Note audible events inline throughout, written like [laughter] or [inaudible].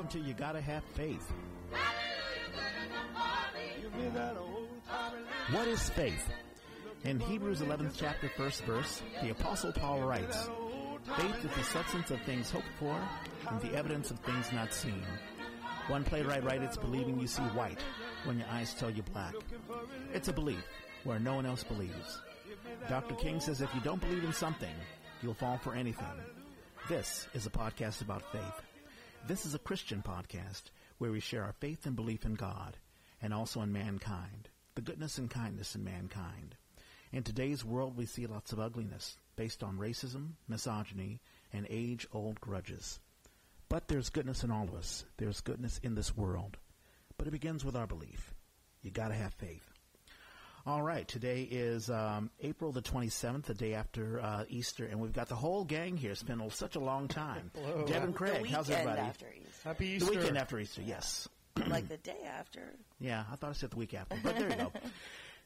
Welcome to You Gotta Have Faith. What is faith? In Hebrews 11th chapter, first verse, the Apostle Paul writes, Faith is the substance of things hoped for and the evidence of things not seen. One playwright writes, it's believing you see white when your eyes tell you black. It's a belief where no one else believes. Dr. King says if you don't believe in something, you'll fall for anything. This is a podcast about faith. This is a Christian podcast where we share our faith and belief in God and also in mankind, the goodness and kindness in mankind. In today's world, we see lots of ugliness based on racism, misogyny, and age-old grudges. But there's goodness in all of us. There's goodness in this world. But it begins with our belief. You gotta have faith. All right, today is um, April the 27th, the day after uh, Easter, and we've got the whole gang here. It's been such a long time. [laughs] Hello. Deb and Craig, the how's everybody? after Easter. Happy The Easter. weekend after Easter, yes. like [clears throat] the day after. Yeah, I thought I said the week after, but there you go. [laughs]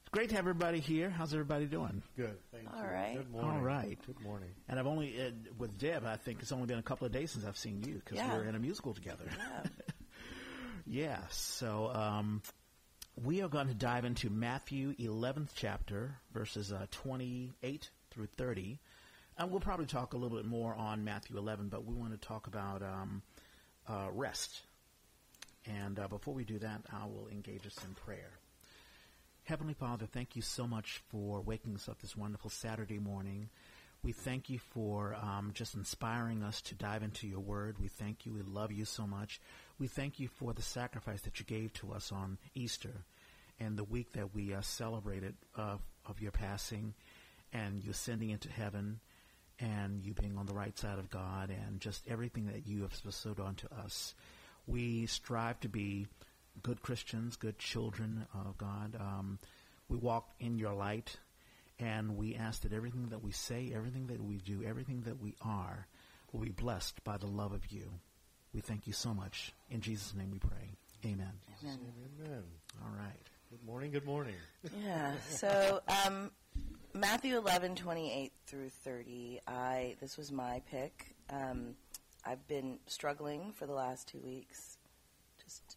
It's great to have everybody here. How's everybody doing? Good. Thank All you. right. Good morning. All right. Good morning. And I've only, uh, with Deb, I think it's only been a couple of days since I've seen you because Yeah. we're in a musical together. Yeah. [laughs] Yeah, so um, we are going to dive into Matthew 11th chapter, verses uh, 28 through 30. And we'll probably talk a little bit more on Matthew 11, but we want to talk about um, uh, rest. And uh, before we do that, I will engage us in prayer. Heavenly Father, thank you so much for waking us up this wonderful Saturday morning. We thank you for um, just inspiring us to dive into your word. We thank you. We love you so much. We thank you for the sacrifice that you gave to us on Easter and the week that we uh, celebrated uh, of your passing and your ascending into heaven and you being on the right side of God and just everything that you have bestowed onto us. We strive to be good Christians, good children of God. Um, we walk in your light, and we ask that everything that we say, everything that we do, everything that we are, will be blessed by the love of you. We thank you so much. In Jesus' name we pray. Amen. Amen. Amen. All right. Good morning. Good morning. [laughs] Yeah. So um, Matthew 11, 28 through 30. I this was my pick. Um, I've been struggling for the last two weeks, just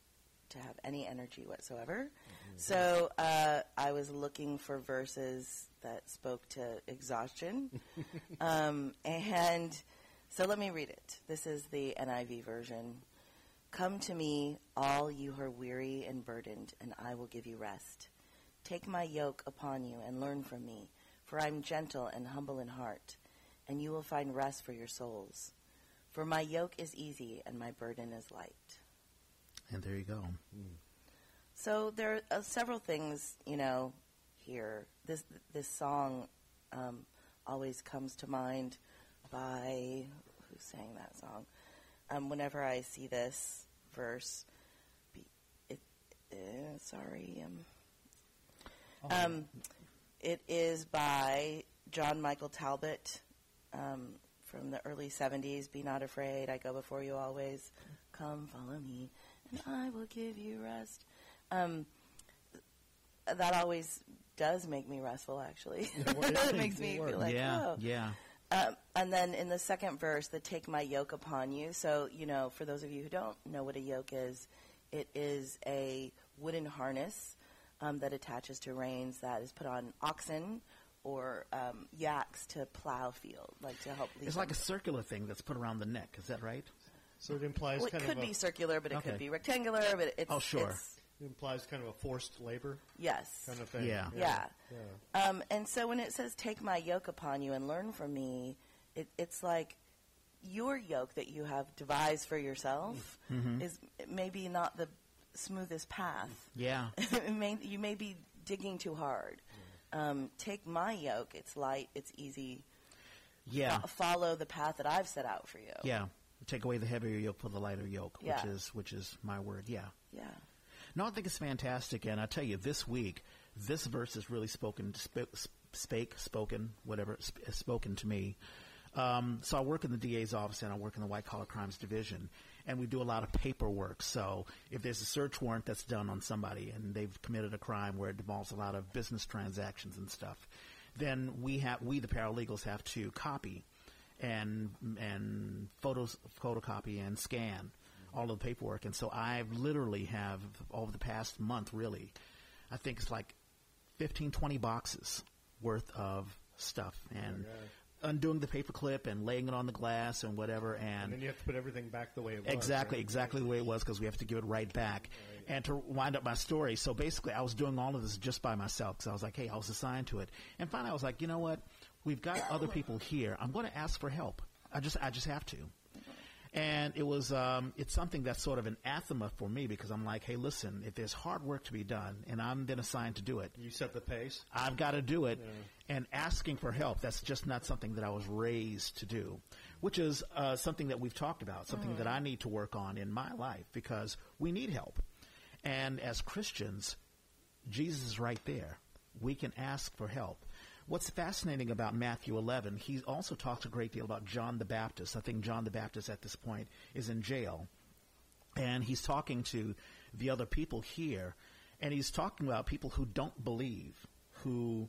to have any energy whatsoever. So uh, I was looking for verses that spoke to exhaustion, [laughs] um, and so let me read it. This is the NIV version. Come to me, all you who are weary and burdened, and I will give you rest. Take my yoke upon you and learn from me, for I am gentle and humble in heart, and you will find rest for your souls. For my yoke is easy and my burden is light. And there you go. So there are uh, several things, you know, here. This this song um, always comes to mind by who sang that song. Um, whenever I see this verse, be, it, uh, sorry, um, um, it is by John Michael Talbot um, from the early '70s. Be not afraid, I go before you always. Come, follow me, and I will give you rest. Um, that always does make me restful. Actually, well, it [laughs] it makes me works. feel like yeah, oh. yeah. Um, and then in the second verse, the take my yoke upon you. So, you know, for those of you who don't know what a yoke is, it is a wooden harness um, that attaches to reins that is put on oxen or um, yaks to plow field, like to help. lead It's like a circular thing that's put around the neck. Is that right? So it implies Well, it kind could of be a, circular, but it Okay. could be rectangular. But it's Oh, sure. it's- it implies kind of a forced labor yes. kind of thing. Yeah. Yeah. Yeah. Um, and so when it says, take my yoke upon you and learn from me, it, it's like your yoke that you have devised for yourself Mm-hmm. is maybe not the smoothest path. Yeah. [laughs] It may, you may be digging too hard. Um, take my yoke. It's light. It's easy. Yeah. Fo- follow the path that I've set out for you. Yeah. Take away the heavier yoke for the lighter yoke, Yeah. which is which is my word. Yeah. Yeah. No, I think it's fantastic, and I tell you, this week, this verse has really spoken, sp- spake, spoken, whatever, sp- spoken to me. Um, so I work in the DA's office and I work in the white collar crimes division, and we do a lot of paperwork. So if there's a search warrant that's done on somebody and they've committed a crime where it involves a lot of business transactions and stuff, then we have we the paralegals have to copy and and photos photocopy and scan all of the paperwork. And so I literally have, over the past month, really, I think it's like 15, 20 boxes worth of stuff. And oh, undoing the paper clip and laying it on the glass and whatever. And, And then you have to put everything back the way it was. Exactly, right? exactly the way it was because we have to give it right back. And to wind up my story, so basically I was doing all of this just by myself because I was like, hey, I was assigned to it. And finally I was like, you know what? We've got other people here. I'm going to ask for help. I just, I just have to. And it was, um, it's something that's sort of an anathema for me because I'm like, hey, listen, if there's hard work to be done and I'm then assigned to do it, You set the pace. I've got to do it. And asking for help, that's just not something that I was raised to do, which is uh, something that we've talked about, something that I need to work on in my life because we need help. And as Christians, Jesus is right there. We can ask for help. What's fascinating about Matthew 11, he also talks a great deal about John the Baptist. I think John the Baptist at this point is in jail. And he's talking to the other people here, and he's talking about people who don't believe, who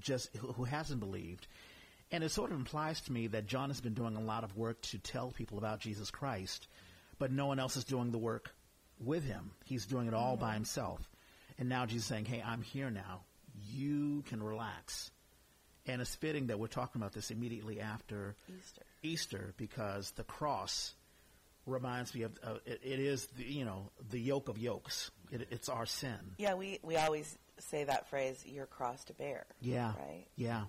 just who hasn't believed. And it sort of implies to me that John has been doing a lot of work to tell people about Jesus Christ, but no one else is doing the work with him. He's doing it all by himself. And now Jesus is saying, "Hey, I'm here now. You can relax." And it's fitting that we're talking about this immediately after Easter. Easter because the cross reminds me of uh, it, it is the, you know the yoke of yokes. It, it's our sin. Yeah, we, we always say that phrase, your cross to bear. Yeah. Right? Yeah.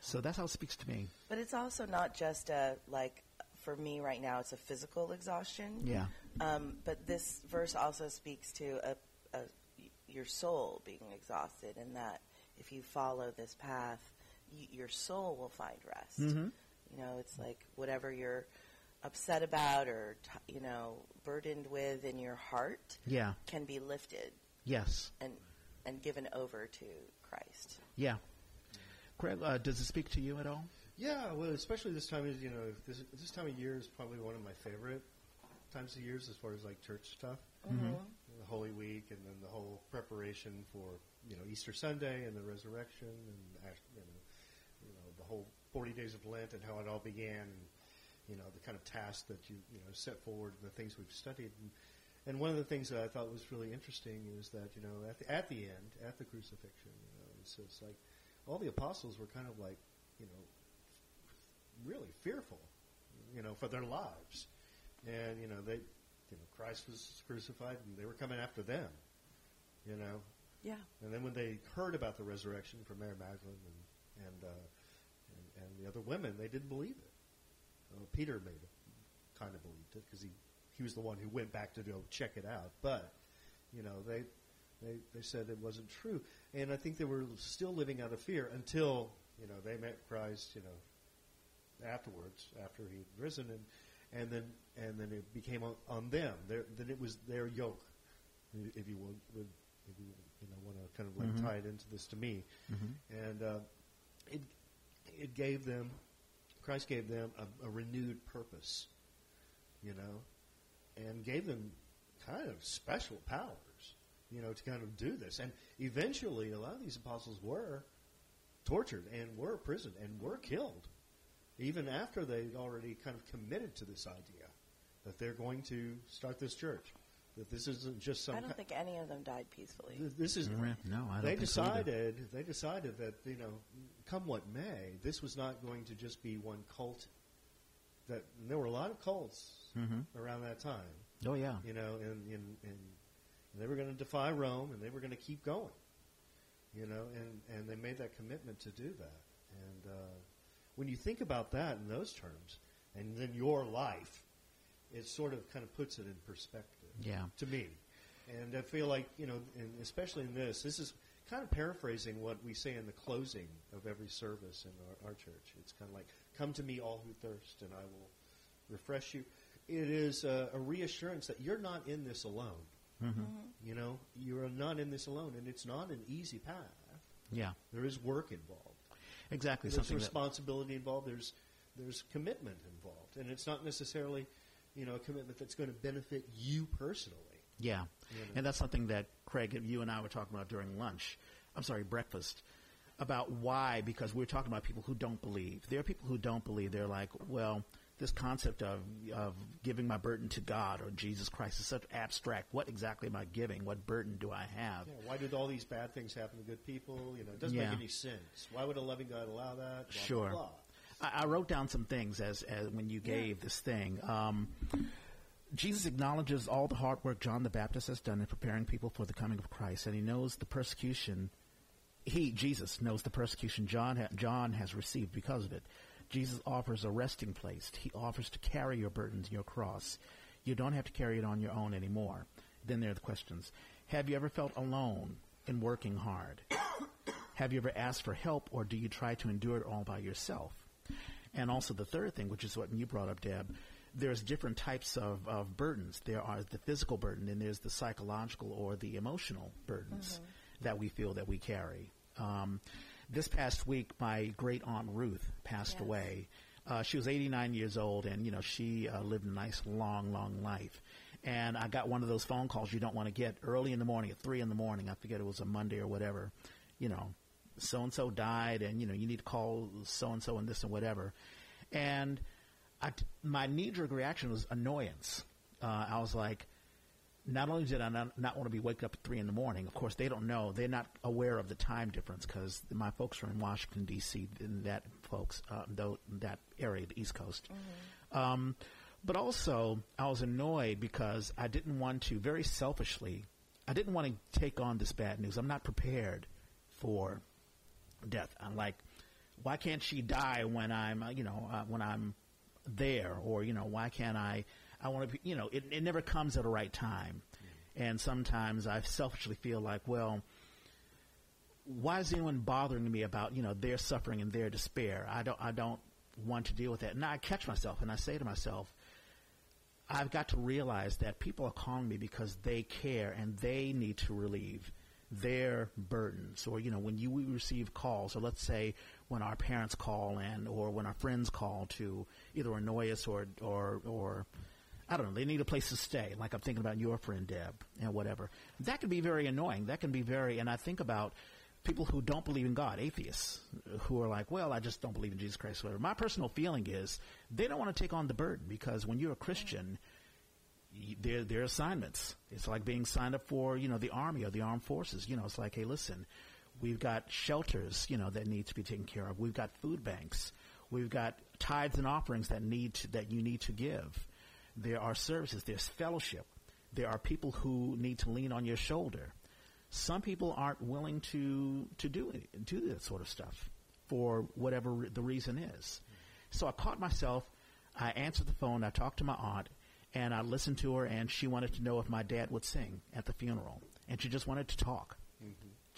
So that's how it speaks to me. But it's also not just a, like, for me right now, it's a physical exhaustion. Yeah. Um, but this verse also speaks to a, a, your soul being exhausted, and that if you follow this path, y- your soul will find rest. Mhm. You know, it's like whatever you're upset about or t- you know burdened with in your heart Yeah. can be lifted Yes. and and given over to Christ. Yeah. Craig, uh, does it speak to you at all? Yeah, well, especially this time of you know this this time of year is probably one of my favorite times of years as far as like church stuff. Mm-hmm. Holy Week and then the whole preparation for you know Easter Sunday and the resurrection and you know you know the whole forty days of Lent and how it all began and you know the kind of tasks that you you know set forward and the things we've studied and, and one of the things that I thought was really interesting is that you know at the, at the end at the crucifixion you know it's, it's like all the apostles were kind of like you know really fearful, you know, for their lives. And, you know, they, you know, Christ was crucified and they were coming after them, you know. Yeah. And then when they heard about the resurrection from Mary Magdalene and, and, uh, and, and the other women, they didn't believe it. Uh, Peter made it, kind of believed it because he, he was the one who went back to go check it out. But, you know, they, they, they said it wasn't true. And I think they were still living out of fear until, you know, they met Christ, you know, afterwards, after he'd risen, and, and then and then it became on, on them. Their, then it was their yoke, if you would, would if you, you know want to kind of like Mhm. tie it into this to me, Mhm. and uh, it it gave them, Christ gave them a, a renewed purpose, you know, and gave them kind of special powers, you know, to kind of do this. And eventually, a lot of these apostles were tortured and were imprisoned and were killed, even after they'd already kind of committed to this idea that they're going to start this church. That this isn't just some. I don't think any of them died peacefully. th- this is Mm, No, I don't they think so decided they decided that you know come what may this was not going to just be one cult that and there were a lot of cults Mhm. around that time Oh yeah. you know and, and, and they were going to defy Rome and they were going to keep going you know and, and they made that commitment to do that and uh, when you think about that in those terms and then your life it sort of kind of puts it in perspective Yeah. to me. And I feel like, you know, and especially in this, this is kind of paraphrasing what we say in the closing of every service in our, our church. It's kind of like, come to me, all who thirst, and I will refresh you. It is a, a reassurance that you're not in this alone. Mhm. You know, you're not in this alone, and it's not an easy path. Yeah. There is work involved. Exactly. There's Something that, responsibility involved. There's there's commitment involved, and it's not necessarily, you know, a commitment that's going to benefit you personally. yeah. You know. And that's something that Craig, you and I were talking about during lunch. I'm sorry, breakfast. About why? Because we're talking about people who don't believe. There are people who don't believe. They're like, well, this concept of of giving my burden to God or Jesus Christ is such abstract. What exactly am I giving? What burden do I have? Yeah, why did all these bad things happen to good people? You know, it doesn't Yeah. make any sense. Why would a loving God allow that? Blah, Sure. Blah, blah. I, I wrote down some things as, as when you gave this thing. Um, Jesus acknowledges all the hard work John the Baptist has done in preparing people for the coming of Christ, and he knows the persecution. He, Jesus, knows the persecution John ha- John has received because of it. Jesus offers a resting place. He offers to carry your burdens your cross. You don't have to carry it on your own anymore. Then there are the questions. Have you ever felt alone in working hard? [coughs] Have you ever asked for help, or do you try to endure it all by yourself? And also the third thing, which is what you brought up, Deb, there's different types of, of burdens. There are the physical burden, and there's the psychological or the emotional burdens that we feel that we carry. Um, this past week, my great aunt Ruth passed Yes. away. Uh, she was 89 years old, and you know she uh, lived a nice, long, long life. And I got one of those phone calls you don't want to get early in the morning at three in the morning. I forget it was a Monday or whatever. You know, so and so died, and you know you need to call so and so and this and whatever. And I t- my knee jerk reaction was annoyance. Uh, I was like, not only did I not, not want to be waking up at three in the morning, of course they don't know, they're not aware of the time difference because my folks are in Washington D.C. in that folks, uh, though that area, the East Coast. Um, but also, I was annoyed because I didn't want to, very selfishly, I didn't want to take on this bad news. I'm not prepared for death. I'm like, why can't she die when I'm, uh, you know, uh, when I'm there, or you know, why can't I? I want to, be, you know, it, it never comes at the right time, mm-hmm. and sometimes I selfishly feel like, well, why is anyone bothering me about, you know, their suffering and their despair? I don't, I don't want to deal with that. And I catch myself and I say to myself, I've got to realize that people are calling me because they care and they need to relieve their burdens. Or, you know, when you we receive calls, or let's say when our parents call in, or when our friends call to either annoy us or, or, or, I don't know, they need a place to stay. Like I'm thinking about your friend Deb and whatever. That can be very annoying. That can be very, and I think about people who don't believe in God, atheists, who are like, well, I just don't believe in Jesus Christ. Whatever. My personal feeling is they don't want to take on the burden because when you're a Christian, y- there there are assignments. It's like being signed up for you know the army or the armed forces. You know, it's like, hey, listen, we've got shelters you know that need to be taken care of. We've got food banks. We've got tithes and offerings that need to, that you need to give. There are services. There's fellowship. There are people who need to lean on your shoulder. Some people aren't willing to to do it, do that sort of stuff for whatever re- the reason is. So I caught myself. I answered the phone. I talked to my aunt, and I listened to her. And she wanted to know if my dad would sing at the funeral, and she just wanted to talk,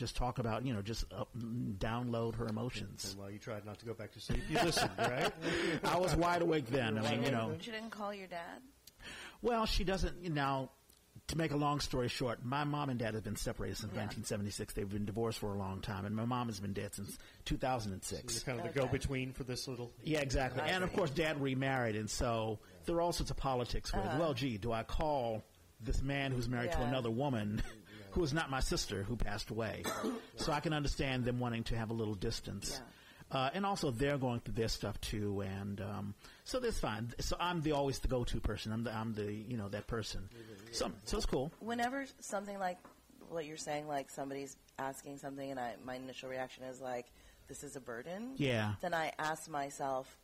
just talk about you know just up, download her emotions. And while you tried not to go back to sleep, you listened, right? [laughs] I was wide awake then. I mean, you know. She didn't call your dad. Well, she doesn't. You know, to make a long story short, my mom and dad have been separated since Yeah. 1976. They've been divorced for a long time, and my mom has been dead since 2006. You're kind of the Okay. go-between for this little. Yeah, exactly. I And of course, dad remarried, and so there are all sorts of politics with, Uh-huh. well, gee, do I call this man who's married to another woman [laughs] who is not my sister who passed away? so I can understand them wanting to have a little distance. Uh, and also, they're going through their stuff too, and um, so that's fine. So I'm the always the go-to person. I'm the I'm the you know that person. So so it's cool. Whenever something like what you're saying, like somebody's asking something, and I, my initial reaction is like, "This is a burden." Yeah, Then I ask myself,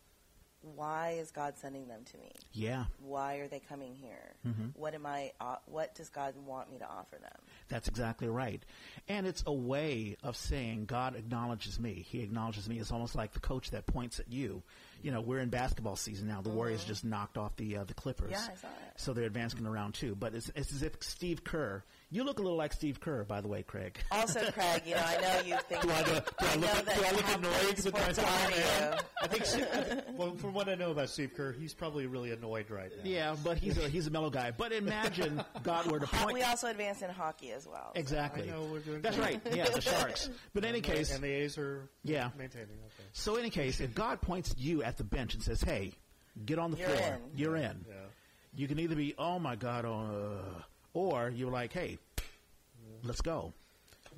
"Why is God sending them to me? yeah. Why are they coming here? Mm-hmm. What am I? Uh, what does God want me to offer them?" That's exactly right. And it's a way of saying God acknowledges me. He acknowledges me. It's almost like the coach that points at you. You know, we're in basketball season now. The Warriors just knocked off the uh, the Clippers. Mm-hmm. Yeah, I saw it. So they're advancing to round two. But it's, it's as if Steve Kerr. You look a little like Steve Kerr, by the way, Craig. Also, Craig, you know, I know you think. [laughs] Do I, do, do I know look, that do I look how annoyed with my sports are man? you. I think, Steve- I think- well, from what I know about Steve Kerr, he's probably really annoyed right now. Yeah, but he's a he's a mellow guy. But imagine God were to Ho- [laughs] point. We also advance in hockey as well. exactly. I know we're doing That's good. right. Yeah, the Sharks. But in any case, and the A's are Yeah. maintaining. Okay. so in any case, if God points at you at the bench and says, "Hey, get on the You're floor. in. You're in." Yeah. You can either be, "Oh my God," uh, or you're like, "Hey, let's go,"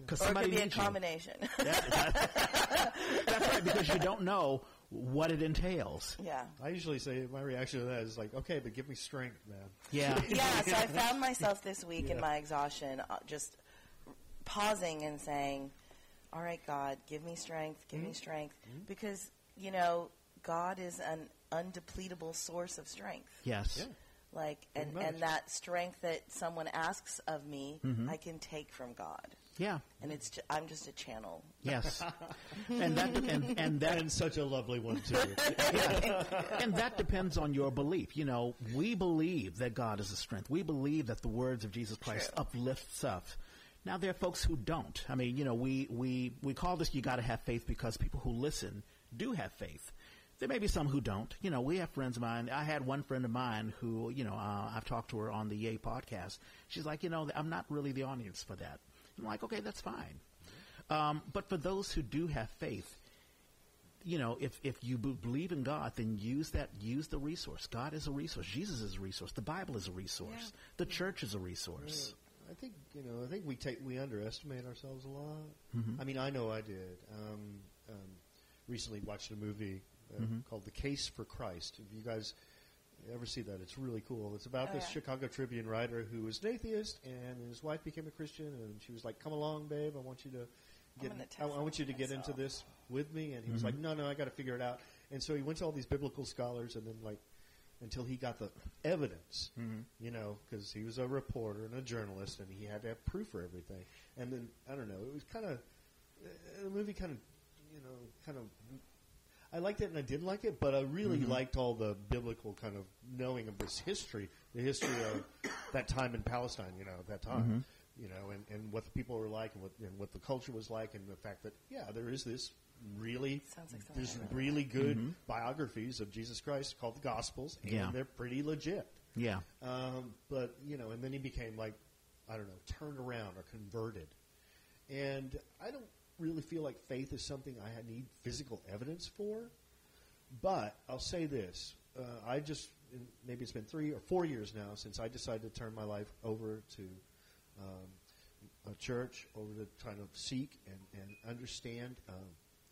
because Or it somebody could be a needs you. combination. That- that- that's right, because you don't know what it entails. Yeah. I usually say my reaction to that is like, okay, but give me strength, man. Yeah. [laughs] yeah, so I found myself this week in my exhaustion uh, just pausing and saying, All right, God, give me strength, give Mm-hmm. me strength. Because, you know, God is an undepletable source of strength. yes. Yeah. Like, and, and that strength that someone asks of me, Mm-hmm. I can take from God. Yeah. And it's ju- I'm just a channel. Yes. [laughs] and that and, and that And such a lovely one too. [laughs] and that depends on your belief. You know, we believe that God is a strength. We believe that the words of Jesus Christ True. uplifts us. Now there are folks who don't. I mean, you know, we we we call this you got to have faith because people who listen do have faith. There may be some who don't. You know, we have friends of mine. I had one friend of mine who, you know, uh, I've talked to her on the Yay podcast. She's like, you know, I'm not really the audience for that. I'm like, okay, that's fine. Um, but for those who do have faith, you know, if, if you b- believe in God, then use that, use the resource. God is a resource. Jesus is a resource. The Bible is a resource. Yeah. The church is a resource. I think you know. I think we take we underestimate ourselves a lot. Mm-hmm. I mean, I know I did. Um, um, recently watched a movie uh, Mm-hmm. called The Case for Christ. If you guys ever see that, it's really cool. It's about Oh, this yeah. Chicago Tribune writer who was an atheist, and his wife became a Christian, and she was like, "Come along, babe. I want you to get. gonna I, I want you to get into this with me." And he was Mm-hmm. like, "No, no, I got to figure it out." And so he went to all these biblical scholars, and then like until he got the evidence, Mm-hmm. you know, because he was a reporter and a journalist, and he had to have proof for everything. And then I don't know, it was kind of the movie, kind of, you know, kind of. I liked it and I didn't like it, but I really Mm-hmm. liked all the biblical kind of knowing of this history, the history of that time in Palestine, you know, at that time, Mm-hmm. you know, and, and what the people were like and what and what the culture was like, and the fact that yeah, there is this really Sounds like something there's I would really good biographies of Jesus Christ called the Gospels, and Mm-hmm. Yeah. they're pretty legit. Yeah. Um, but you know, and then he became like, I don't know, turned around or converted. And I don't really feel like faith is something I need physical evidence for. But I'll say this: uh, I just maybe it's been three or four years now since I decided to turn my life over to um, a church, over to trying to seek and, and understand, um,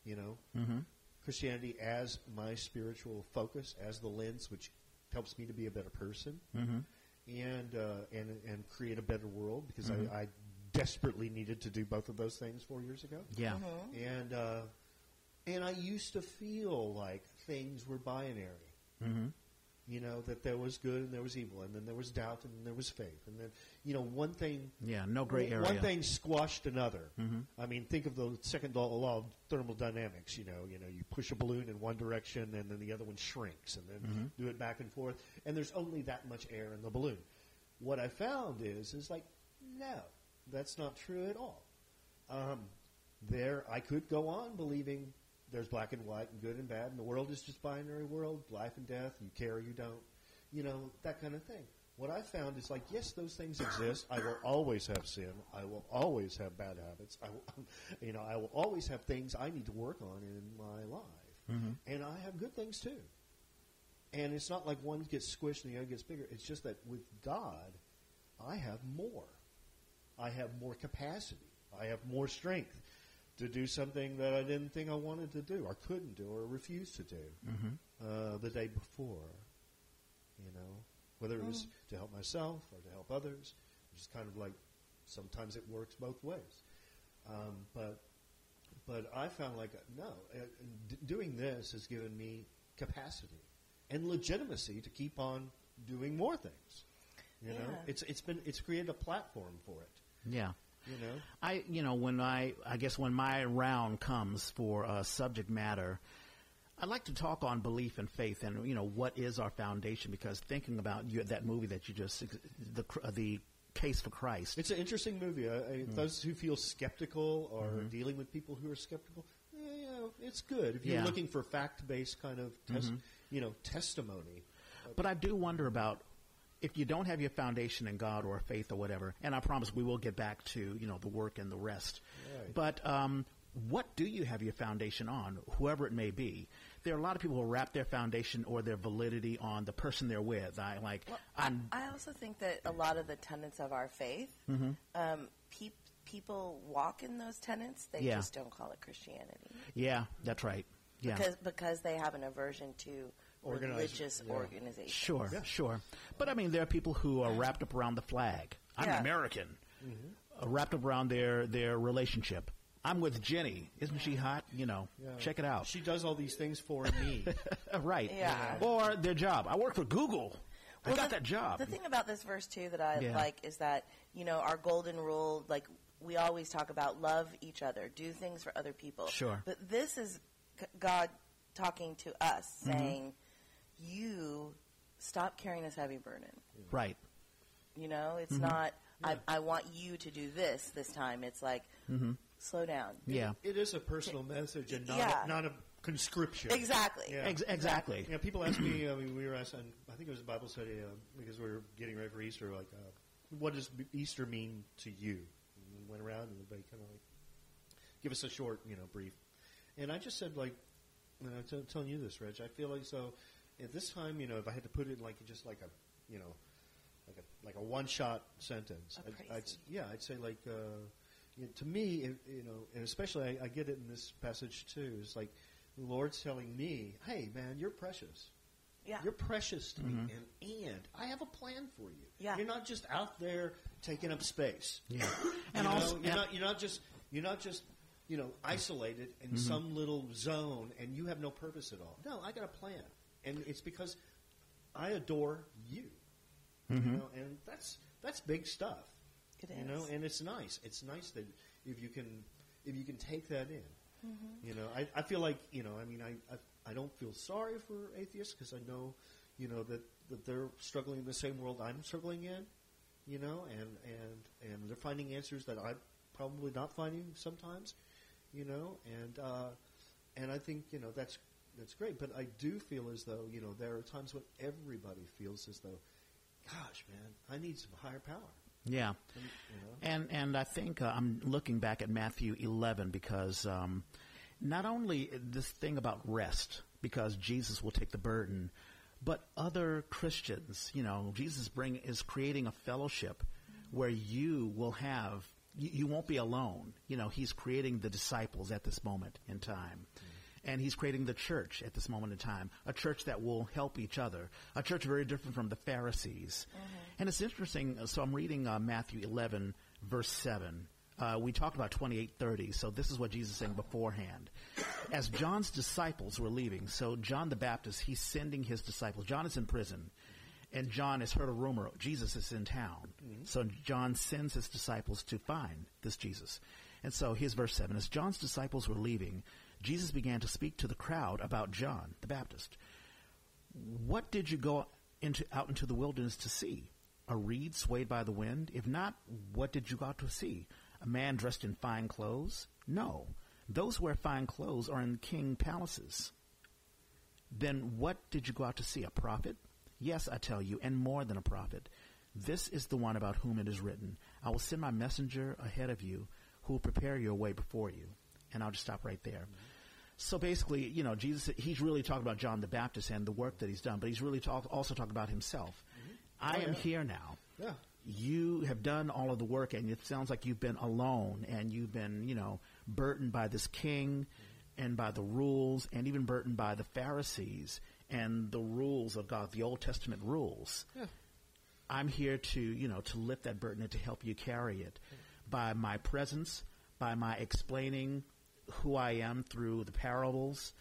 you know, Mm-hmm. Christianity as my spiritual focus, as the lens which helps me to be a better person Mm-hmm. and uh, and and create a better world because Mhm. I, I desperately needed to do both of those things four years ago. Yeah. And uh, and I used to feel like things were binary. Mm-hmm. You know that there was good and there was evil, and then there was doubt and then there was faith, and then you know one thing Yeah. No gray area. one thing squashed another. Mhm. I mean, think of the second law law of thermodynamics. You know, you know, you push a balloon in one direction, and then the other one shrinks, and then Mhm. do it back and forth. And there's only that much air in the balloon. What I found is, is like, no, that's not true at all. Um, there, I could go on believing there's black and white and good and bad, and the world is just binary world, life and death. You care or you don't, you know, that kind of thing. What I found is like, yes, those things exist. I will always have sin. I will always have bad habits. I will, [laughs] you know, I will always have things I need to work on in my life, Mhm. and I have good things too. And it's not like one gets squished and the other gets bigger. It's just that with God, I have more. I have more capacity. I have more strength to do something that I didn't think I wanted to do, or couldn't do, or refused to do Mm-hmm. uh, the day before. You know, whether it was to help myself or to help others, just kind of like sometimes it works both ways. Um, but but I found like no, uh, d- doing this has given me capacity and legitimacy to keep on doing more things. You know, it's it's been it's created a platform for it. Yeah. You know, I, you know, when I, I guess when my round comes for uh, subject matter, I'd like to talk on belief and faith, and you know, what is our foundation? Because thinking about you, that movie that you just, the the case for Christ. It's an interesting movie. I, I, mm. Those who feel skeptical or mm-hmm. dealing with people who are skeptical, yeah, you know, it's good. If you're Yeah. looking for fact-based kind of, test, mm-hmm. you know, testimony. But I do wonder about if you don't have your foundation in God or faith or whatever. And I promise we will get back to you know the work and the rest. Right. But um, what do you have your foundation on, whoever it may be? There are a lot of people who wrap their foundation or their validity on the person they're with. I like. I'm. I also think that a lot of the tenets of our faith, Mm-hmm. um, peop- people walk in those tenets. They Yeah. just don't call it Christianity. Yeah, that's right. Yeah. because because they have an aversion to Organizing, religious yeah. organization. Sure, Yeah. sure. But I mean, there are people who are wrapped up around the flag. I'm Yeah. American. Uh, wrapped up around their their relationship. I'm with Jenny. Isn't she hot? You know, Yeah. check it out. She does all these things for me. [laughs] Right. Yeah. Or their job. I work for Google. I got the, that job. The thing about this verse too that I Yeah. like is that you know our golden rule, like we always talk about, love each other, do things for other people. Sure. But this is God talking to us, Mm-hmm. Saying, "You stop carrying this heavy burden." right. You know, it's Mm-hmm. not. Yeah. I, I want you to do this this time. It's like, slow down. Mm-hmm. Yeah. It is a personal message and not, Yeah. a, not a conscription. Exactly. Yeah. Ex- exactly. Yeah, people ask me. [clears throat] I mean, we were asked. on- I think it was a Bible study uh, because we were getting ready for Easter. Like, uh, what does Easter mean to you? And we went around and everybody kind of like give us a short, you know, brief. And I just said, like, and I'm t- telling you this, Reg. I feel like so. At this time, you know, if I had to put it in like just like a, you know, like a like a one shot sentence, A I'd, praise I'd yeah, I'd say like, uh, you know, to me, it, you know, and especially I, I get it in this passage too. It's like the Lord's telling me, "Hey, man, you're precious. Yeah. You're precious to me, and and I have a plan for you. Yeah. You're not just out there taking up space. Yeah. [coughs] And And you also, know, you're and- not you're not just you're not just you know isolated in some little zone and you have no purpose at all. No, I got a plan, and it's because I adore you. You know, and that's that's big stuff. It You know, and it's nice. It's nice that if you can if you can take that in. You know, I, I feel like you know. I mean, I I, I don't feel sorry for atheists because I know, you know, that, that they're struggling in the same world I'm struggling in. You know, and and and they're finding answers that I'm probably not finding sometimes. You know, and uh, and I think you know that's that's great. But I do feel as though you know there are times when everybody feels as though, gosh, man, I need some higher power. yeah. And, you know, And and I think uh, I'm looking back at Matthew 11 because um, not only this thing about rest, because Jesus will take the burden, but other Christians, you know, Jesus bring is creating a fellowship where you will have you, you won't be alone. You know, he's creating the disciples at this moment in time. And he's creating the church at this moment in time, a church that will help each other, a church very different from the Pharisees. And it's interesting. uh, So I'm reading uh, Matthew 11, verse 7. Uh, we talked about 2830, so this is what Jesus is saying beforehand. As John's disciples were leaving, so John the Baptist, he's sending his disciples. John is in prison, and John has heard a rumor Jesus is in town. So John sends his disciples to find this Jesus. And so here's verse 7. As John's disciples were leaving, Jesus began to speak to the crowd about John the Baptist. What did you go into out into the wilderness to see? A reed swayed by the wind? If not, what did you go out to see? A man dressed in fine clothes? No. Those who wear fine clothes are in king palaces. Then what did you go out to see? A prophet? Yes, I tell you, and more than a prophet. This is the one about whom it is written, I will send my messenger ahead of you who will prepare your way before you. And I'll just stop right there. So basically, you know, Jesus, he's really talking about John the Baptist and the work that he's done, but he's really talk, also talking about himself. Mm-hmm. I Oh, am yeah. here now. yeah. You have done all of the work, and it sounds like you've been alone, and you've been, you know, burdened by this king and by the rules, and even burdened by the Pharisees and the rules of God, the Old Testament rules. Yeah. I'm here to, you know, to lift that burden and to help you carry it by my presence, by my explaining who I am through the parables,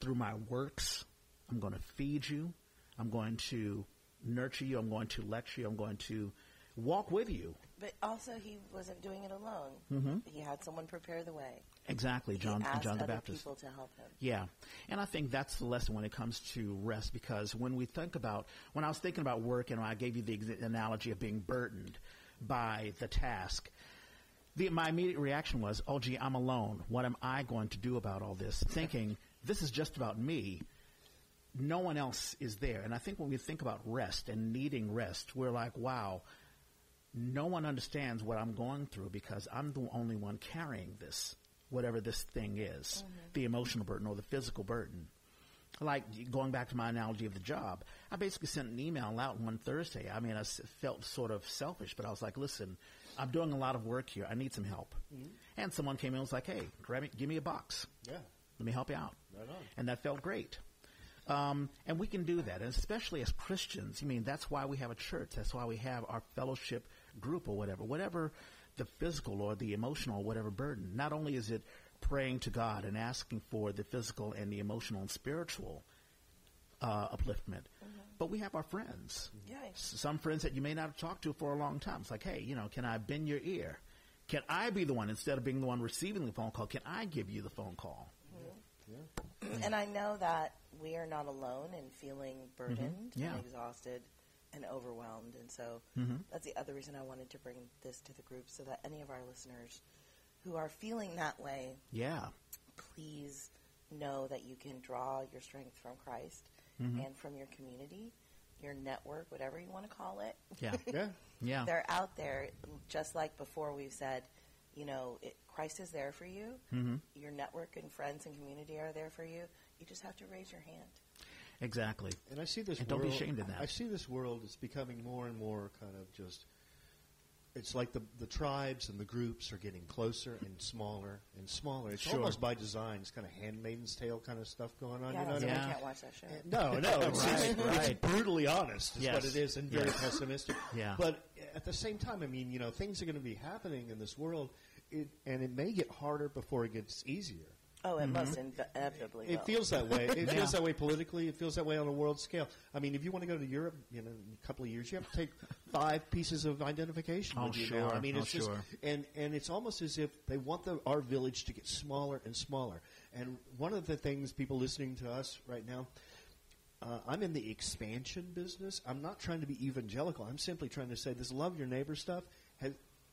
through my works. I'm going to feed you. I'm going to nurture you. I'm going to lecture you. I'm going to walk with you. But also, he wasn't doing it alone. Mm-hmm. He had someone prepare the way. Exactly, John, he asked John the other Baptist. people to help him. Yeah. And I think that's the lesson when it comes to rest because when we think about, when I was thinking about work and I gave you the analogy of being burdened by the task, the, my immediate reaction was, oh, gee, I'm alone. What am I going to do about all this? Thinking, this is just about me. No one else is there. And I think when we think about rest and needing rest, we're like, wow, no one understands what I'm going through because I'm the only one carrying this, whatever this thing is, mm-hmm. the emotional burden or the physical burden. Like going back to my analogy of the job, I basically sent an email out one Thursday. I mean, I s- felt sort of selfish, but I was like, listen, I'm doing a lot of work here. I need some help. And someone came in and was like, hey, grab me, give me a box. Yeah. Let me help you out. Right on. And that felt great. Um, and we can do that, and especially as Christians. I mean, that's why we have a church. That's why we have our fellowship group or whatever. Whatever the physical or the emotional or whatever burden. Not only is it praying to God and asking for the physical and the emotional and spiritual uh, upliftment, but we have our friends. Yeah. S- Some friends that you may not have talked to for a long time. It's like, hey, you know, can I bend your ear? Can I be the one instead of being the one receiving the phone call? Can I give you the phone call? And I know that we are not alone in feeling burdened Mm-hmm. Yeah. and exhausted and overwhelmed. And so Mhm. that's the other reason I wanted to bring this to the group so that any of our listeners who are feeling that way, Yeah. please know that you can draw your strength from Christ Mm-hmm. and from your community, your network, whatever you want to call it. Yeah. [laughs] Yeah. Yeah. They're out there, just like before we've said, you know, it, Christ is there for you. Mm-hmm. Your network and friends and community are there for you. You just have to raise your hand. Exactly. And I see this And don't be world, ashamed of that. I see this world is becoming more and more kind of just. It's like the the tribes and the groups are getting closer and smaller and smaller. It's Sure. almost by design. It's kind of Handmaid's Tale kind of stuff going on. Yeah, you know that's what I mean? I can't watch that show. No, no, it's, Right, it's, right. it's brutally honest. Is Yes. what it is, and very Yes. pessimistic. Yeah. But at the same time, I mean, you know, things are going to be happening in this world, it, and it may get harder before it gets easier. Oh, it must Mm-hmm. inv- inevitably. It will. feels that way. It [laughs] Yeah. feels that way politically. It feels that way on a world scale. I mean, if you want to go to Europe, you know, in a couple of years, you have to take five pieces of identification. Oh, with you sure. now. I mean, Oh, it's just, and and it's almost as if they want the, our village to get smaller and smaller. And one of the things people listening to us right now. Uh, I'm in the expansion business. I'm not trying to be evangelical. I'm simply trying to say this love your neighbor stuff. Has,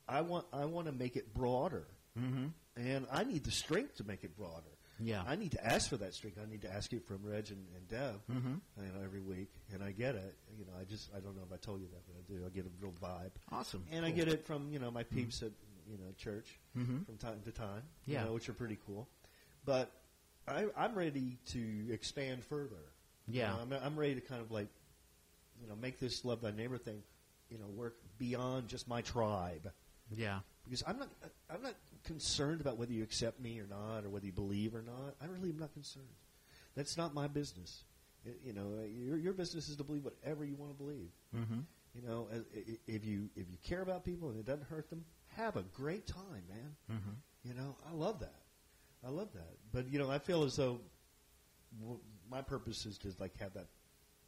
I want I want to make it broader, Mm-hmm. And I need the strength to make it broader. Yeah. I need to ask for that strength. I need to ask it from Reg and, and Deb, Mhm. you know, every week, and I get it. You know, I just I don't know if I told you that, but I do. I get a real vibe, Awesome. and I get it from you know my peeps at you know church Mhm. from time to time, Yeah. you know, which are pretty cool. But I, I'm ready to expand further. You Yeah. know, I'm, I'm ready to kind of like, you know, make this love thy neighbor thing, you know, work beyond just my tribe Yeah. because I'm not I'm not concerned about whether you accept me or not or whether you believe or not. I really am not concerned. That's not my business. I- you know, your your business is to believe whatever you want to believe. Mm-hmm. You know, if you if you care about people and it doesn't hurt them, have a great time, man. Mm-hmm. You know, I love that. I love that. But you know, I feel as though w- my purpose is to like have that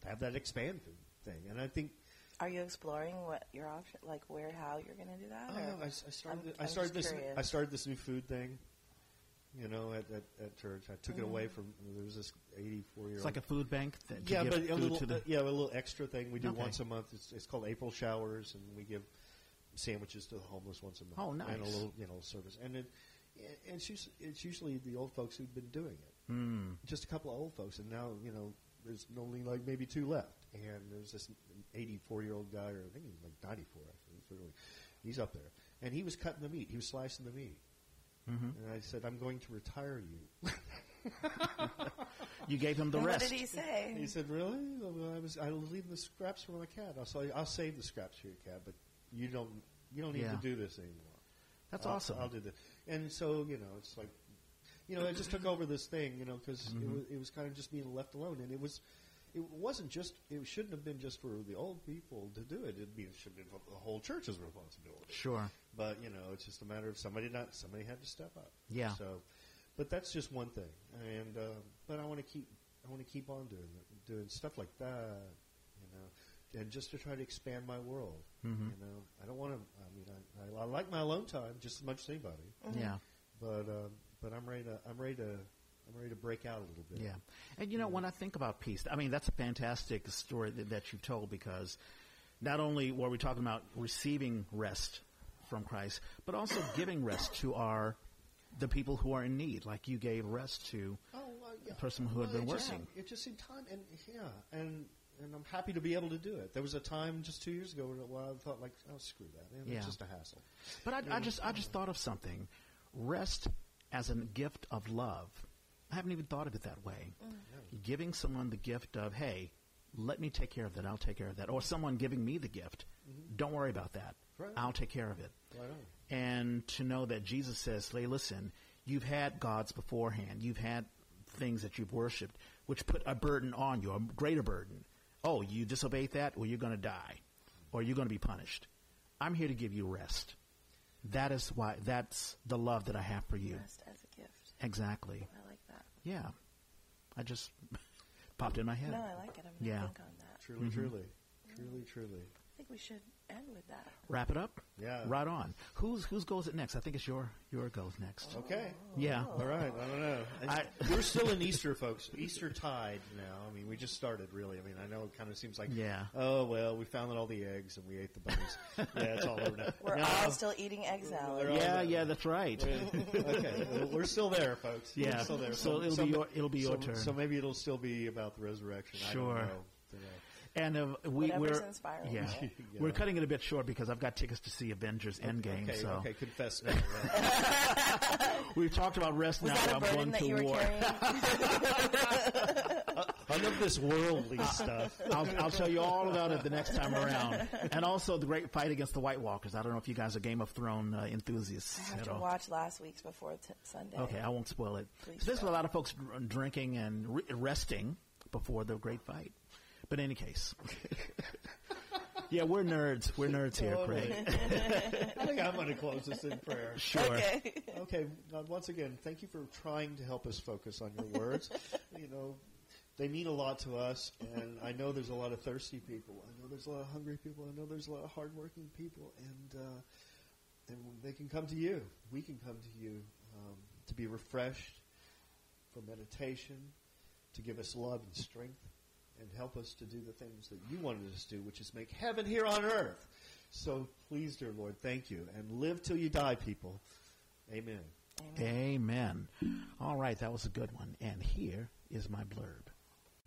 have that expand thing, and I think Are you exploring what your option, like where, how you're going to do that? Oh, or- no, I, s- I started. I'm- th- I'm I started just this. curious. I started this new food thing. You know, at, at, at church, I took it away Mm-hmm. from. There was this eighty-four year old. It's old. like a food bank. That to yeah, give but a food little. to the, uh, yeah, a little extra thing we do Okay. once a month. It's, it's called April showers, and we give sandwiches to the homeless once a month. Oh, nice. And a little, you know, service, and it, and it's usually, it's usually the old folks who've been doing it. Mm. Just a couple of old folks, and now you know there's only like maybe two left. And there's this 84 year old guy, or I think he's like 94 actually. He's, really, he's up there, and he was cutting the meat. He was slicing the meat, Mm-hmm. and I said, "I'm going to retire you." [laughs] [laughs] You gave him the And rest. What did he say? he said, "Really? Well, I was. I was leaving the scraps for my cat. I'll say, I'll save the scraps for your cat, but you don't. You don't need Yeah. to do this anymore. That's I'll- awesome. I'll do this." And so you know, it's like, you know, I just took over this thing, you know, because it, Mhm. was, it was kind of just being left alone, and it was. It wasn't just. It shouldn't have been just for the old people to do it. It'd be, it should have been the whole church's responsibility. Sure. But you know, it's just a matter of somebody not somebody had to step up. Yeah. So, but that's just one thing, and uh, but I want to keep I want to keep on doing doing stuff like that, you know, and just to try to expand my world. Mhm. You know, I don't want to. I mean, I, I, I like my alone time just as much as anybody, Yeah. but uh, but I'm ready to I'm ready to I'm ready to break out a little bit. Yeah. And you know, when I think about peace, I mean, that's a fantastic story that, that you've told because not only were we talking about receiving rest from Christ, but also [coughs] giving rest to our the people who are in need, like you gave rest to Oh, well, yeah. the person who had been working. It just seemed time, and yeah, and and I'm happy to be able to do it. There was a time just two years ago where I thought like, oh, screw that, man, Yeah. it's just a hassle. But I, I just I just thought of something. Rest as a gift of love. I haven't even thought of it that way. Mm. Giving someone the gift of, hey, let me take care of that. I'll take care of that. Or someone giving me the gift. Mm-hmm. Don't worry about that. Right. I'll take care of it. Right. And to know that Jesus says, hey, listen, you've had gods beforehand. You've had things that you've worshipped, which put a burden on you, a greater burden. Oh, you disobeyed that, well, you're going to die, or you're going to be punished. I'm here to give you rest. That is why. That's the love that I have for you. Rest as a gift. Exactly. I like that. Yeah. I just [laughs] popped in my head. No, I like it. I'm going to Yeah. think on that. Truly, mm-hmm. truly, truly, truly. I think we should end with that. Wrap it up. Yeah. Right on. Who's whose goes it next? I think it's your your goes next. Okay. Yeah. All right. I don't know. I- [laughs] we're still in Easter, folks. Easter tide now. I mean, we just started, really. I mean, I know it kind of seems like, Yeah. oh, well, we found all the eggs and we ate the bunnies. [laughs] yeah, it's all over now. We're No. all still eating egg salad. They're Yeah, yeah, that's right. okay, well, we're still there, folks. We're Yeah. still there. So it'll be your- it'll be your so- turn. So maybe it'll still be about the resurrection. I Sure. don't know. Don't know. And uh, we, Whatever's we're inspiring. yeah, [laughs] Yeah. we're cutting it a bit short because I've got tickets to see Avengers Endgame. Okay, so okay, confess now. [laughs] right. we've talked about rest Was now. that a I'm going that to you were war. carrying? [laughs] Enough of this worldly stuff. I'll, I'll tell you all about it the next time around. And also the great fight against the White Walkers. I don't know if you guys are Game of Thrones uh, enthusiasts I have at to all. watch last week's before t- Sunday. Okay, I won't spoil it. Please So there's a lot of folks dr- drinking and re- resting before the great fight. But in any case, [laughs] yeah, we're nerds. We're nerds here, Totally. Craig. [laughs] I think I'm going to close this in prayer. [laughs] Sure. Okay. Okay, God, once again, thank you for trying to help us focus on your words. you know, they mean a lot to us, and I know there's a lot of thirsty people. I know there's a lot of hungry people. I know there's a lot of hardworking people, and uh, and they can come to you. We can come to you um, to be refreshed for meditation, to give us love and strength, and help us to do the things that you wanted us to do, which is make heaven here on earth. So please, dear Lord, thank you, and live till you die, people. Amen. Amen. All right, that was a good one. And here is my blurb.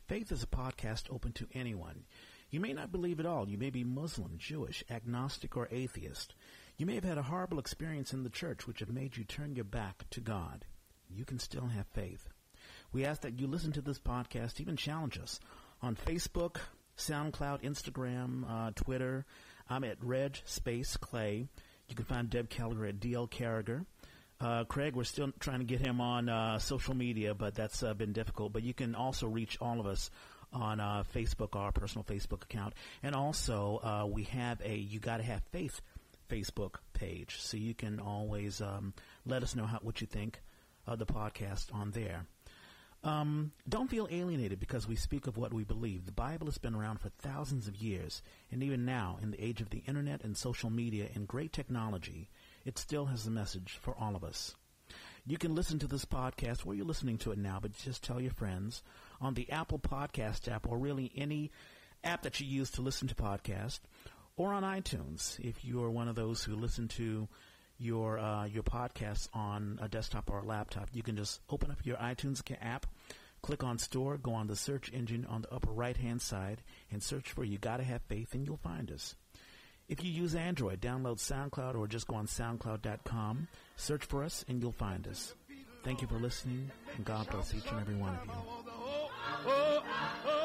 Faith is a podcast open to anyone. You may not believe at all. You may be Muslim, Jewish, agnostic, or atheist. You may have had a horrible experience in the church which have made you turn your back to God. You can still have faith. We ask that you listen to this podcast, even challenge us on Facebook, SoundCloud, Instagram, uh, Twitter. I'm at Reg Space Clay. You can find Deb Keller at DL Carriger. Uh, Craig, we're still trying to get him on uh, social media, but that's uh, been difficult. But you can also reach all of us on uh, Facebook, our personal Facebook account, and also uh, we have a "You Gotta Have Faith" Facebook page, so you can always um, let us know how, what you think of the podcast on there. Um, don't feel alienated because we speak of what we believe. The Bible has been around for thousands of years, and even now, in the age of the internet and social media and great technology, it still has a message for all of us. You can listen to this podcast where you're listening to it now, but just tell your friends on the Apple Podcast app or really any app that you use to listen to podcasts or on iTunes if you are one of those who listen to your uh, your podcasts on a desktop or a laptop. You can just open up your iTunes app, click on Store, go on the search engine on the upper right hand side, and search for "You Gotta Have Faith," and you'll find us. If you use Android, download SoundCloud or just go on SoundCloud.com, search for us, and you'll find us. Thank you for listening, and God bless each and every one of you. Oh, oh,